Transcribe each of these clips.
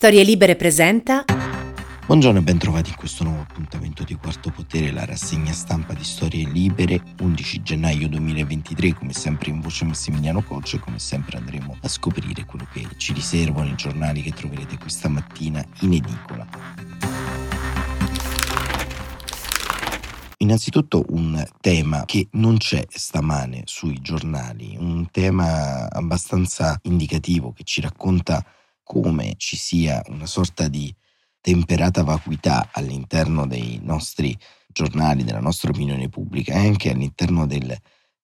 Storie Libere presenta. Buongiorno e bentrovati in questo nuovo appuntamento di Quarto Potere, la rassegna stampa di Storie Libere, 11 gennaio 2023, come sempre in voce Massimiliano Coccio e come sempre andremo a scoprire quello che ci riservano i giornali che troverete questa mattina in edicola. Innanzitutto un tema che non c'è stamane sui giornali, un tema abbastanza indicativo che ci racconta come ci sia una sorta di temperata vacuità all'interno dei nostri giornali, della nostra opinione pubblica e anche all'interno del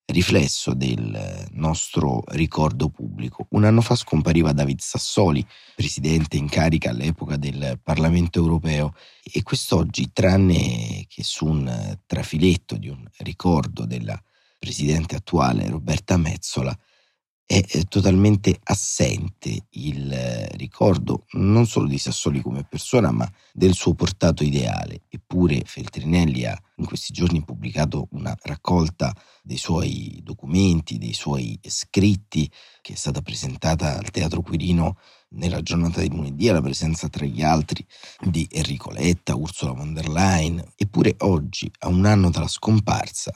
riflesso del nostro ricordo pubblico. Un anno fa scompariva David Sassoli, presidente in carica all'epoca del Parlamento europeo, e quest'oggi, tranne che su un trafiletto di un ricordo della presidente attuale Roberta Mezzola, è totalmente assente il eh, ricordo non solo di Sassoli come persona, ma del suo portato ideale. Eppure Feltrinelli ha in questi giorni pubblicato una raccolta dei suoi documenti, dei suoi scritti, che è stata presentata al Teatro Quirino nella giornata di lunedì alla presenza tra gli altri di Enrico Letta, Ursula von der Leyen. Eppure oggi, a un anno dalla scomparsa,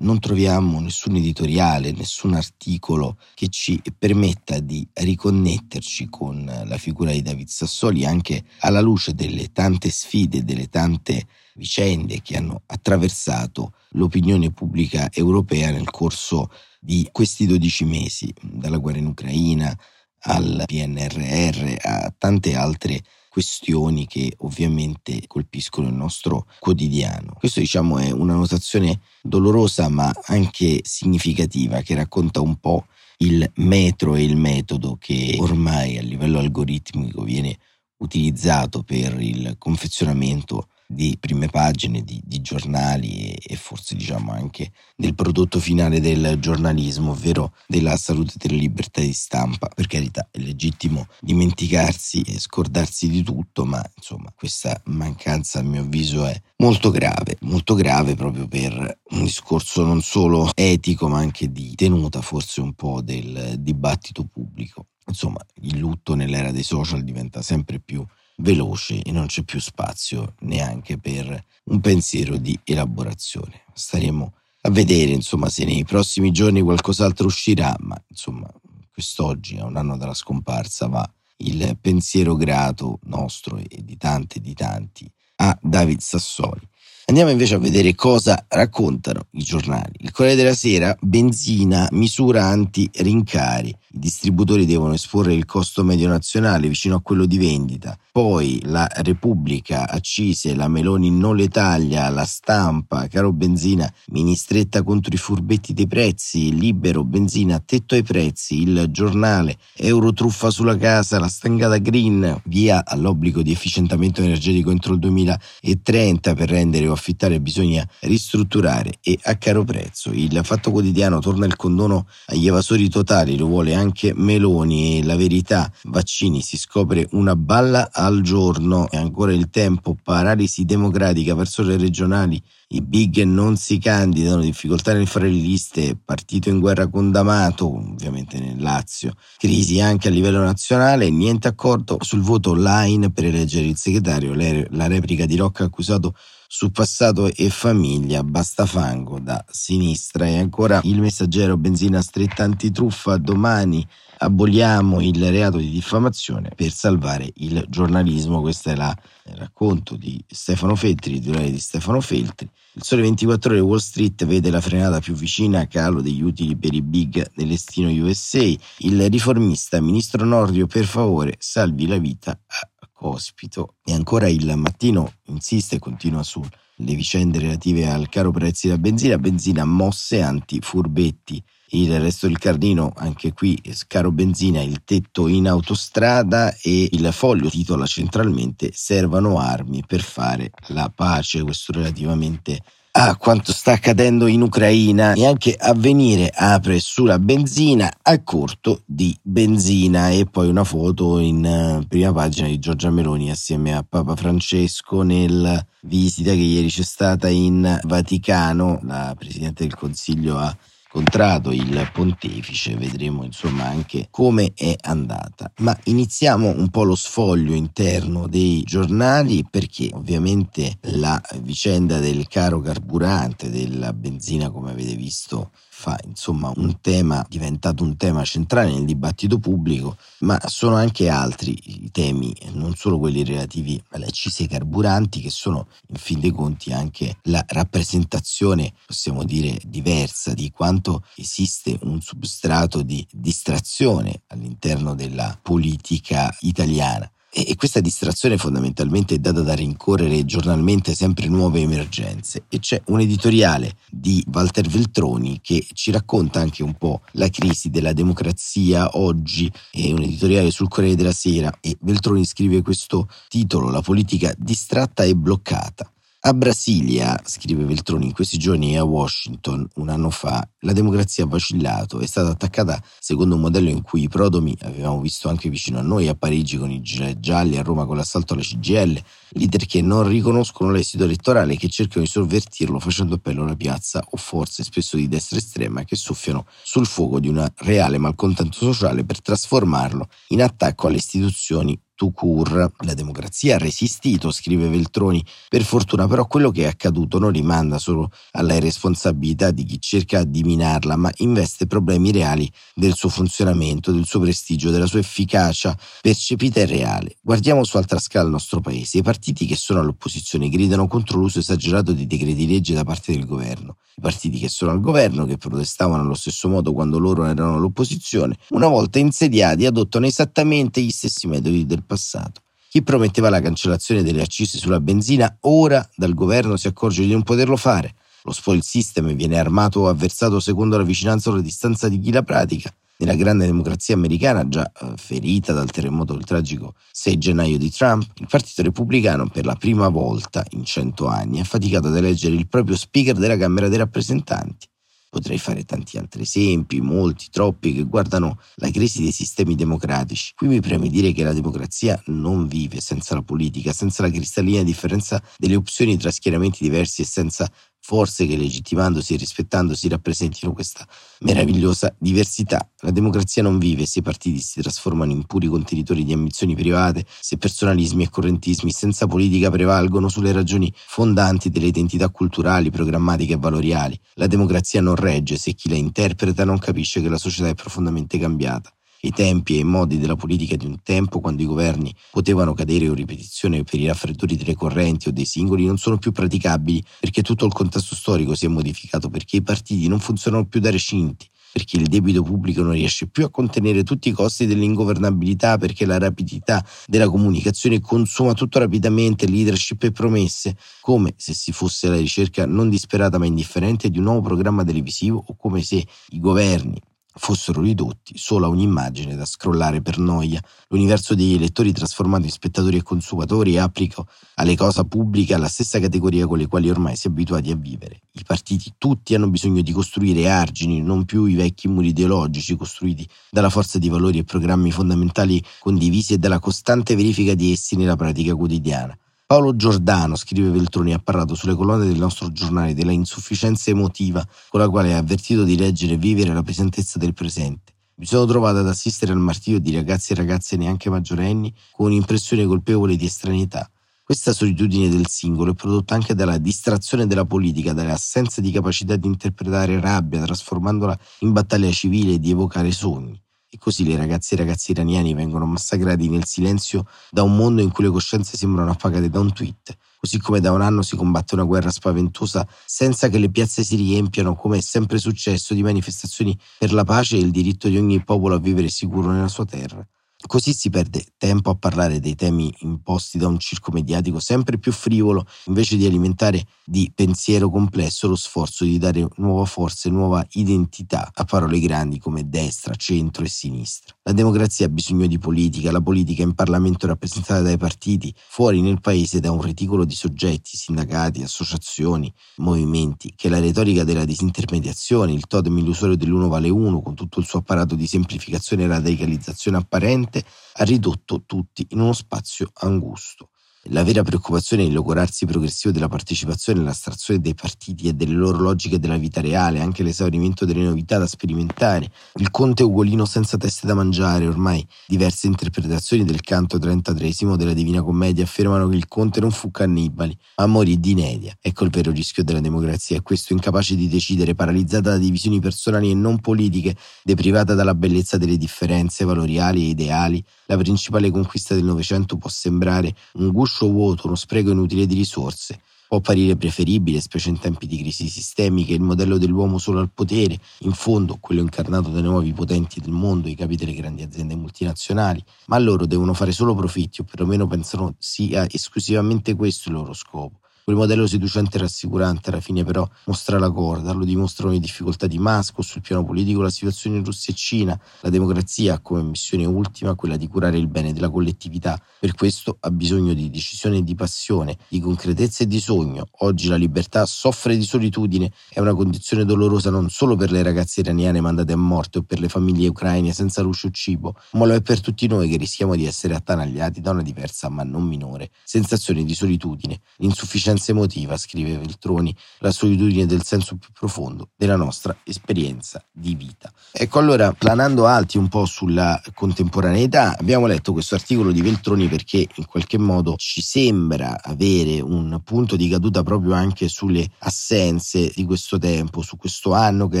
non troviamo nessun editoriale, nessun articolo che ci permetta di riconnetterci con la figura di David Sassoli anche alla luce delle tante sfide, delle tante vicende che hanno attraversato l'opinione pubblica europea nel corso di questi 12 mesi, dalla guerra in Ucraina al PNRR a tante altre questioni che ovviamente colpiscono il nostro quotidiano. Questo diciamo è una notazione dolorosa ma anche significativa che racconta un po' il metro e il metodo che ormai a livello algoritmico viene utilizzato per il confezionamento di prime pagine di, di giornali e, e, forse diciamo anche del prodotto finale del giornalismo, ovvero della salute della libertà di stampa. Per carità è legittimo dimenticarsi e scordarsi di tutto, ma insomma questa mancanza a mio avviso è molto grave, molto grave proprio per un discorso non solo etico ma anche di tenuta forse un po' del dibattito pubblico. Insomma, il lutto nell'era dei social diventa sempre più veloce e non c'è più spazio neanche per un pensiero di elaborazione. Staremo a vedere insomma se nei prossimi giorni qualcos'altro uscirà, ma insomma quest'oggi a un anno dalla scomparsa va il pensiero grato nostro e di tante di tanti a David Sassoli. Andiamo invece a vedere cosa raccontano i giornali. Il Corriere della Sera, benzina, misura anti-rincari. I distributori devono esporre il costo medio nazionale vicino a quello di vendita. Poi la Repubblica, accise, la Meloni non le taglia, la stampa, caro benzina, ministretta contro i furbetti dei prezzi, libero, benzina, tetto ai prezzi, il giornale, euro truffa sulla casa, la stangata green, via all'obbligo di efficientamento energetico entro il 2030 per rendere o affittare bisogna ristrutturare e a caro prezzo. Il Fatto Quotidiano torna il condono agli evasori totali, lo vuole anche Meloni e la verità, vaccini si scopre una balla al giorno. E ancora il tempo, paralisi democratica verso le regionali, i big non si candidano, difficoltà nel fare le liste, partito in guerra con D'Amato, ovviamente nel Lazio, crisi anche a livello nazionale, niente accordo. Sul voto online per eleggere il segretario, la replica di Rocca accusato su passato e famiglia, basta fango da sinistra. E ancora il messaggero benzina stretta antitruffa, domani aboliamo il reato di diffamazione per salvare il giornalismo, questo è la, il racconto di Stefano Feltri, titolare di Stefano Feltri. Il sole 24 ore Wall Street vede la frenata più vicina a calo degli utili per i big nell'estino USA, il riformista ministro Nordio per favore salvi la vita a Cospito. E ancora il mattino insiste e continua sulle vicende relative al caro prezzi della benzina, benzina mosse anti-furbetti. Il resto del Cardino, anche qui caro benzina, il tetto in autostrada e il foglio titola centralmente servano armi per fare la pace, questo relativamente a quanto sta accadendo in Ucraina e anche Avvenire apre sulla benzina a corto di benzina e poi una foto in eh, prima pagina di Giorgia Meloni assieme a Papa Francesco nella visita che ieri c'è stata in Vaticano. La Presidente del Consiglio ha incontrato il pontefice, vedremo insomma anche come è andata. Ma iniziamo un po' lo sfoglio interno dei giornali perché ovviamente la vicenda del caro carburante, della benzina come avete visto fa insomma un tema diventato un tema centrale nel dibattito pubblico, ma sono anche altri i temi, non solo quelli relativi alle accise carburanti, che sono in fin dei conti anche la rappresentazione, possiamo dire, diversa di quanto esiste un substrato di distrazione all'interno della politica italiana. E questa distrazione fondamentalmente è data da rincorrere giornalmente sempre nuove emergenze. E c'è un editoriale di Walter Veltroni che ci racconta anche un po' la crisi della democrazia oggi. È un editoriale sul Corriere della Sera e Veltroni scrive questo titolo, La politica distratta e bloccata. A Brasilia, scrive Veltroni, in questi giorni e a Washington, un anno fa, la democrazia ha vacillato, è stata attaccata secondo un modello in cui i prodomi avevamo visto anche vicino a noi, a Parigi con i gialli, a Roma con l'assalto alla CGL, leader che non riconoscono l'esito elettorale e che cercano di sovvertirlo facendo appello alla piazza o forze spesso di destra estrema che soffiano sul fuoco di un reale malcontento sociale per trasformarlo in attacco alle istituzioni tout court. La democrazia ha resistito, scrive Veltroni, per fortuna però quello che è accaduto non rimanda solo alla irresponsabilità di chi cerca di minarla, ma investe problemi reali del suo funzionamento, del suo prestigio, della sua efficacia percepita e reale. Guardiamo su altra scala il nostro paese. I partiti che sono all'opposizione gridano contro l'uso esagerato di decreti legge da parte del governo. I partiti che sono al governo, che protestavano allo stesso modo quando loro erano all'opposizione, una volta insediati adottano esattamente gli stessi metodi del passato. Chi prometteva la cancellazione delle accise sulla benzina ora dal governo si accorge di non poterlo fare. Lo spoil system viene armato o avversato secondo la vicinanza o la distanza di chi la pratica. Nella grande democrazia americana, già eh, ferita dal terremoto del tragico 6 gennaio di Trump, il Partito Repubblicano per la prima volta in cento anni ha faticato ad eleggere il proprio speaker della Camera dei rappresentanti. Potrei fare tanti altri esempi, molti, troppi, che guardano la crisi dei sistemi democratici. Qui mi preme dire che la democrazia non vive senza la politica, senza la cristallina differenza delle opzioni tra schieramenti diversi e senza forze che legittimandosi e rispettandosi rappresentino questa meravigliosa diversità. La democrazia non vive se i partiti si trasformano in puri contenitori di ambizioni private, se personalismi e correntismi senza politica prevalgono sulle ragioni fondanti delle identità culturali, programmatiche e valoriali. La democrazia non regge se chi la interpreta non capisce che la società è profondamente cambiata i tempi e i modi della politica di un tempo, quando i governi potevano cadere o ripetizione per i raffreddori delle correnti o dei singoli, non sono più praticabili perché tutto il contesto storico si è modificato, perché i partiti non funzionano più da recinti, perché il debito pubblico non riesce più a contenere tutti i costi dell'ingovernabilità, perché la rapidità della comunicazione consuma tutto rapidamente leadership e promesse, come se si fosse alla ricerca non disperata ma indifferente di un nuovo programma televisivo o come se i governi fossero ridotti solo a un'immagine da scrollare per noia, l'universo degli elettori trasformato in spettatori e consumatori applico alle cose pubbliche la stessa categoria con le quali ormai si è abituati a vivere. I partiti tutti hanno bisogno di costruire argini, non più i vecchi muri ideologici costruiti dalla forza di valori e programmi fondamentali condivisi e dalla costante verifica di essi nella pratica quotidiana. Paolo Giordano, scrive Veltroni, ha parlato sulle colonne del nostro giornale della insufficienza emotiva con la quale ha avvertito di leggere e vivere la pesantezza del presente. Mi sono trovato ad assistere al martirio di ragazzi e ragazze neanche maggiorenni con un'impressione colpevole di estraneità. Questa solitudine del singolo è prodotta anche dalla distrazione della politica, dall'assenza di capacità di interpretare rabbia, trasformandola in battaglia civile e di evocare sogni. E così le ragazze e i ragazzi iraniani vengono massacrati nel silenzio da un mondo in cui le coscienze sembrano appagate da un tweet, così come da un anno si combatte una guerra spaventosa senza che le piazze si riempiano, come è sempre successo, di manifestazioni per la pace e il diritto di ogni popolo a vivere sicuro nella sua terra. Così si perde tempo a parlare dei temi imposti da un circo mediatico sempre più frivolo, invece di alimentare di pensiero complesso lo sforzo di dare nuova forza e nuova identità a parole grandi come destra, centro e sinistra. La democrazia ha bisogno di politica, la politica in Parlamento rappresentata dai partiti, fuori nel paese da un reticolo di soggetti, sindacati, associazioni, movimenti, che la retorica della disintermediazione, il totem illusorio dell'uno vale uno, con tutto il suo apparato di semplificazione e radicalizzazione apparente, ha ridotto tutti in uno spazio angusto. La vera preoccupazione è il logorarsi progressivo della partecipazione, l'astrazione dei partiti e delle loro logiche della vita reale, anche l'esaurimento delle novità da sperimentare. Il conte Ugolino senza teste da mangiare, ormai diverse interpretazioni del canto 33 della Divina Commedia affermano che il conte non fu cannibali, ma morì di inedia. Ecco il vero rischio della democrazia, è questo incapace di decidere, paralizzata da divisioni personali e non politiche, deprivata dalla bellezza delle differenze valoriali e ideali, la principale conquista del Novecento può sembrare un vuoto, uno spreco inutile di risorse. Può apparire preferibile, specie in tempi di crisi sistemiche, il modello dell'uomo solo al potere, in fondo quello incarnato dai nuovi potenti del mondo, i capi delle grandi aziende multinazionali, ma loro devono fare solo profitti o perlomeno pensano sia esclusivamente questo il loro scopo. Quel modello seducente e rassicurante alla fine però mostra la corda, lo dimostrano le difficoltà di Mosca sul piano politico, la situazione in Russia e Cina. La democrazia ha come missione ultima quella di curare il bene della collettività. Per questo ha bisogno di decisione e di passione, di concretezza e di sogno. Oggi la libertà soffre di solitudine, è una condizione dolorosa non solo per le ragazze iraniane mandate a morte o per le famiglie ucraine senza luce o cibo, ma lo è per tutti noi che rischiamo di essere attanagliati da una diversa ma non minore sensazione di solitudine, l'insufficienza esperienza emotiva, scrive Veltroni, la solitudine del senso più profondo della nostra esperienza di vita. Ecco allora, planando alti un po' sulla contemporaneità, abbiamo letto questo articolo di Veltroni perché in qualche modo ci sembra avere un punto di caduta proprio anche sulle assenze di questo tempo, su questo anno che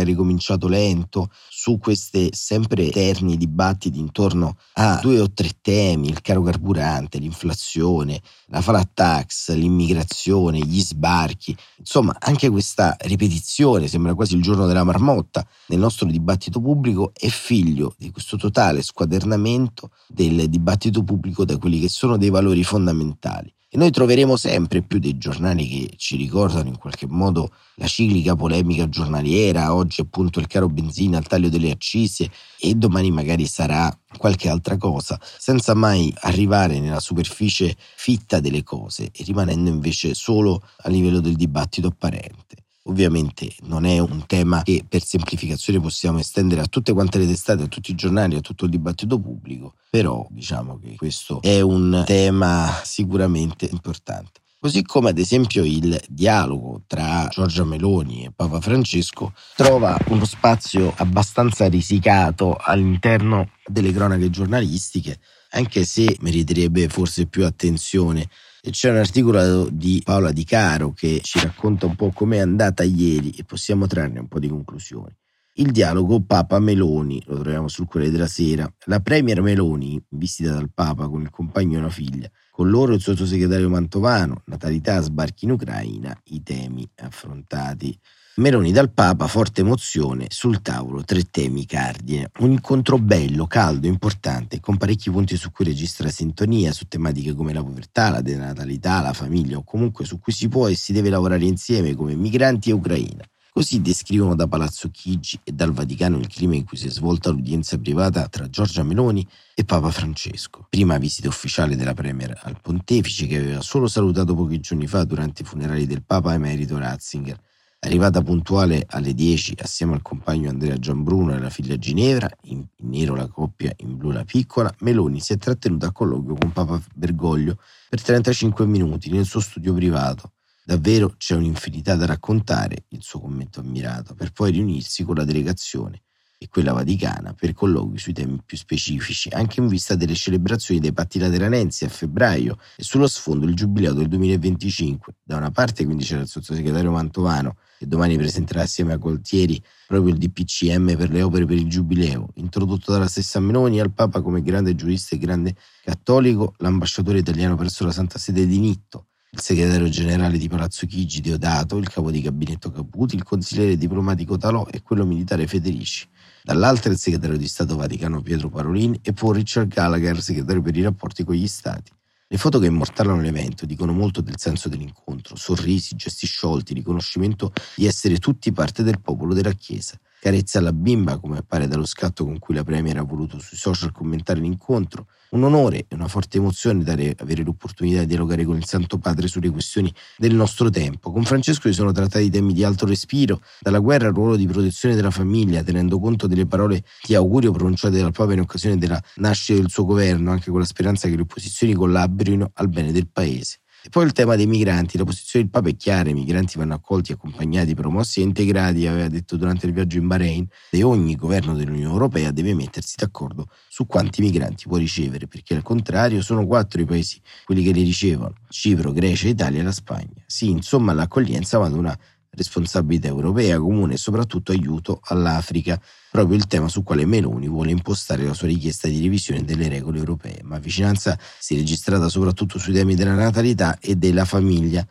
è ricominciato lento, su questi sempre eterni dibattiti intorno a due o tre temi, il caro carburante, l'inflazione, la flat tax, l'immigrazione, gli sbarchi, insomma anche questa ripetizione, sembra quasi il giorno della marmotta, nel nostro dibattito pubblico è figlio di questo totale squadernamento del dibattito pubblico da quelli che sono dei valori fondamentali. E noi troveremo sempre più dei giornali che ci ricordano in qualche modo la ciclica polemica giornaliera, oggi appunto il caro benzina, il taglio delle accise e domani magari sarà qualche altra cosa, senza mai arrivare nella superficie fitta delle cose e rimanendo invece solo a livello del dibattito apparente. Ovviamente non è un tema che per semplificazione possiamo estendere a tutte quante le testate, a tutti i giornali, a tutto il dibattito pubblico, però diciamo che questo è un tema sicuramente importante. Così come ad esempio il dialogo tra Giorgia Meloni e Papa Francesco trova uno spazio abbastanza risicato all'interno delle cronache giornalistiche, anche se meriterebbe forse più attenzione c'è un articolo di Paola Di Caro che ci racconta un po' com'è andata ieri e possiamo trarne un po' di conclusioni. Il dialogo Papa Meloni, lo troviamo sul Corriere della Sera. La Premier Meloni, in visita dal Papa con il compagno e una figlia, con loro il sottosegretario Mantovano, natalità, sbarchi in Ucraina, i temi affrontati. Meloni dal Papa, forte emozione, sul tavolo tre temi cardine. Un incontro bello, caldo, importante, con parecchi punti su cui registra sintonia, su tematiche come la povertà, la denatalità, la famiglia o comunque su cui si può e si deve lavorare insieme come migranti e Ucraina. Così descrivono da Palazzo Chigi e dal Vaticano il clima in cui si è svolta l'udienza privata tra Giorgia Meloni e Papa Francesco. Prima visita ufficiale della Premier al Pontefice che aveva solo salutato pochi giorni fa durante i funerali del Papa emerito Ratzinger Arrivata puntuale alle 10 assieme al compagno Andrea Gianbruno e la figlia Ginevra, in nero la coppia, in blu la piccola, Meloni si è trattenuta a colloquio con Papa Bergoglio per 35 minuti nel suo studio privato. Davvero c'è un'infinità da raccontare, il suo commento ammirato, per poi riunirsi con la delegazione e quella vaticana per colloqui sui temi più specifici, anche in vista delle celebrazioni dei patti lateranensi a febbraio e sullo sfondo il giubileo del 2025. Da una parte quindi c'era il sottosegretario Mantovano che domani presenterà assieme a Gualtieri proprio il DPCM per le opere per il giubileo, introdotto dalla stessa Meloni al Papa come grande giurista e grande cattolico, l'ambasciatore italiano presso la Santa Sede di Nitto, il segretario generale di Palazzo Chigi Deodato, il capo di gabinetto Caputi, il consigliere diplomatico Talò e quello militare Federici dall'altra il segretario di Stato Vaticano Pietro Parolin e poi Richard Gallagher, segretario per i rapporti con gli Stati. Le foto che immortalano l'evento dicono molto del senso dell'incontro, sorrisi, gesti sciolti, riconoscimento di essere tutti parte del popolo della Chiesa. Carezza alla bimba, come appare dallo scatto con cui la Premier ha voluto sui social commentare l'incontro. Un onore e una forte emozione dare, avere l'opportunità di dialogare con il Santo Padre sulle questioni del nostro tempo. Con Francesco si sono trattati temi di alto respiro, dalla guerra al ruolo di protezione della famiglia, tenendo conto delle parole di augurio pronunciate dal Papa in occasione della nascita del suo governo, anche con la speranza che le opposizioni collaborino al bene del Paese. Poi il tema dei migranti, la posizione del Papa è chiara, i migranti vanno accolti, accompagnati, promossi e integrati, aveva detto durante il viaggio in Bahrain, e ogni governo dell'Unione Europea deve mettersi d'accordo su quanti migranti può ricevere, perché al contrario sono quattro i paesi quelli che li ricevono, Cipro, Grecia, Italia e la Spagna. Sì, insomma l'accoglienza va ad una responsabilità europea comune e soprattutto aiuto all'Africa, proprio il tema su quale Meloni vuole impostare la sua richiesta di revisione delle regole europee, ma vicinanza si è registrata soprattutto sui temi della natalità e della famiglia.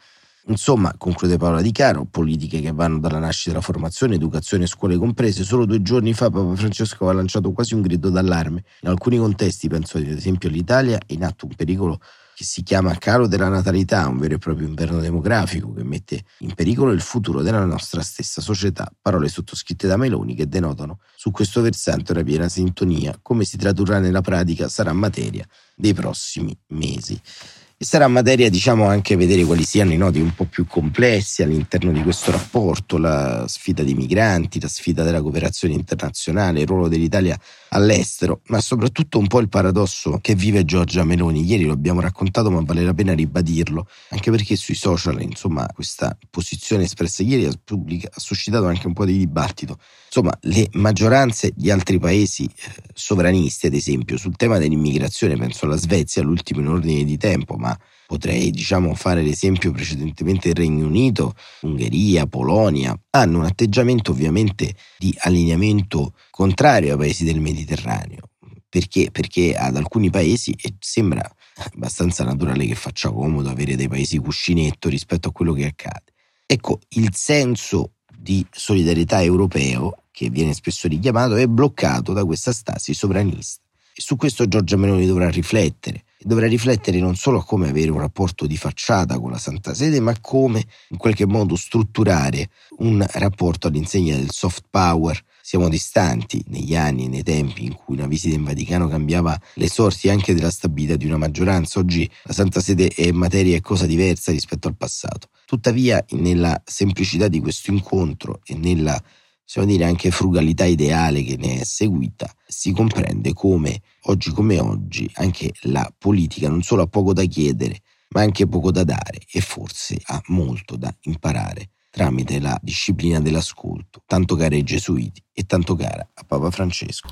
Insomma, conclude Paola Di Caro, politiche che vanno dalla nascita alla formazione, educazione e scuole comprese. Solo due giorni fa Papa Francesco ha lanciato quasi un grido d'allarme. In alcuni contesti, penso ad esempio all'Italia, è in atto un pericolo che si chiama calo della natalità, un vero e proprio inverno demografico che mette in pericolo il futuro della nostra stessa società. Parole sottoscritte da Meloni che denotano su questo versante una piena sintonia. Come si tradurrà nella pratica sarà materia dei prossimi mesi. E sarà materia, diciamo, anche vedere quali siano i nodi un po' più complessi all'interno di questo rapporto, la sfida dei migranti, la sfida della cooperazione internazionale, il ruolo dell'Italia all'estero, ma soprattutto un po' il paradosso che vive Giorgia Meloni. Ieri lo abbiamo raccontato, ma vale la pena ribadirlo, anche perché sui social, insomma, questa posizione espressa ieri ha, pubblica, ha suscitato anche un po' di dibattito. Insomma, le maggioranze di altri paesi eh, sovranisti, ad esempio, sul tema dell'immigrazione, penso alla Svezia, l'ultimo in ordine di tempo, ma potrei diciamo, fare l'esempio precedentemente del Regno Unito, Ungheria, Polonia, hanno un atteggiamento ovviamente di allineamento contrario ai paesi del Mediterraneo. Perché? Perché ad alcuni paesi sembra abbastanza naturale che faccia comodo avere dei paesi cuscinetto rispetto a quello che accade. Ecco, il senso di solidarietà europeo, che viene spesso richiamato, è bloccato da questa stasi sovranista. E su questo Giorgia Meloni dovrà riflettere dovrà riflettere non solo a come avere un rapporto di facciata con la Santa Sede, ma come in qualche modo strutturare un rapporto all'insegna del soft power. Siamo distanti negli anni e nei tempi in cui una visita in Vaticano cambiava le sorti anche della stabilità di una maggioranza. Oggi la Santa Sede è materia e cosa diversa rispetto al passato. Tuttavia, nella semplicità di questo incontro e nella possiamo dire anche frugalità ideale che ne è seguita, si comprende come oggi come oggi anche la politica non solo ha poco da chiedere, ma anche poco da dare e forse ha molto da imparare tramite la disciplina dell'ascolto, tanto cara ai gesuiti e tanto cara a Papa Francesco.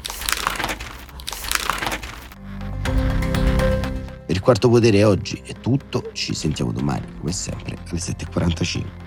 Per il quarto potere oggi è tutto, ci sentiamo domani come sempre alle 7.45.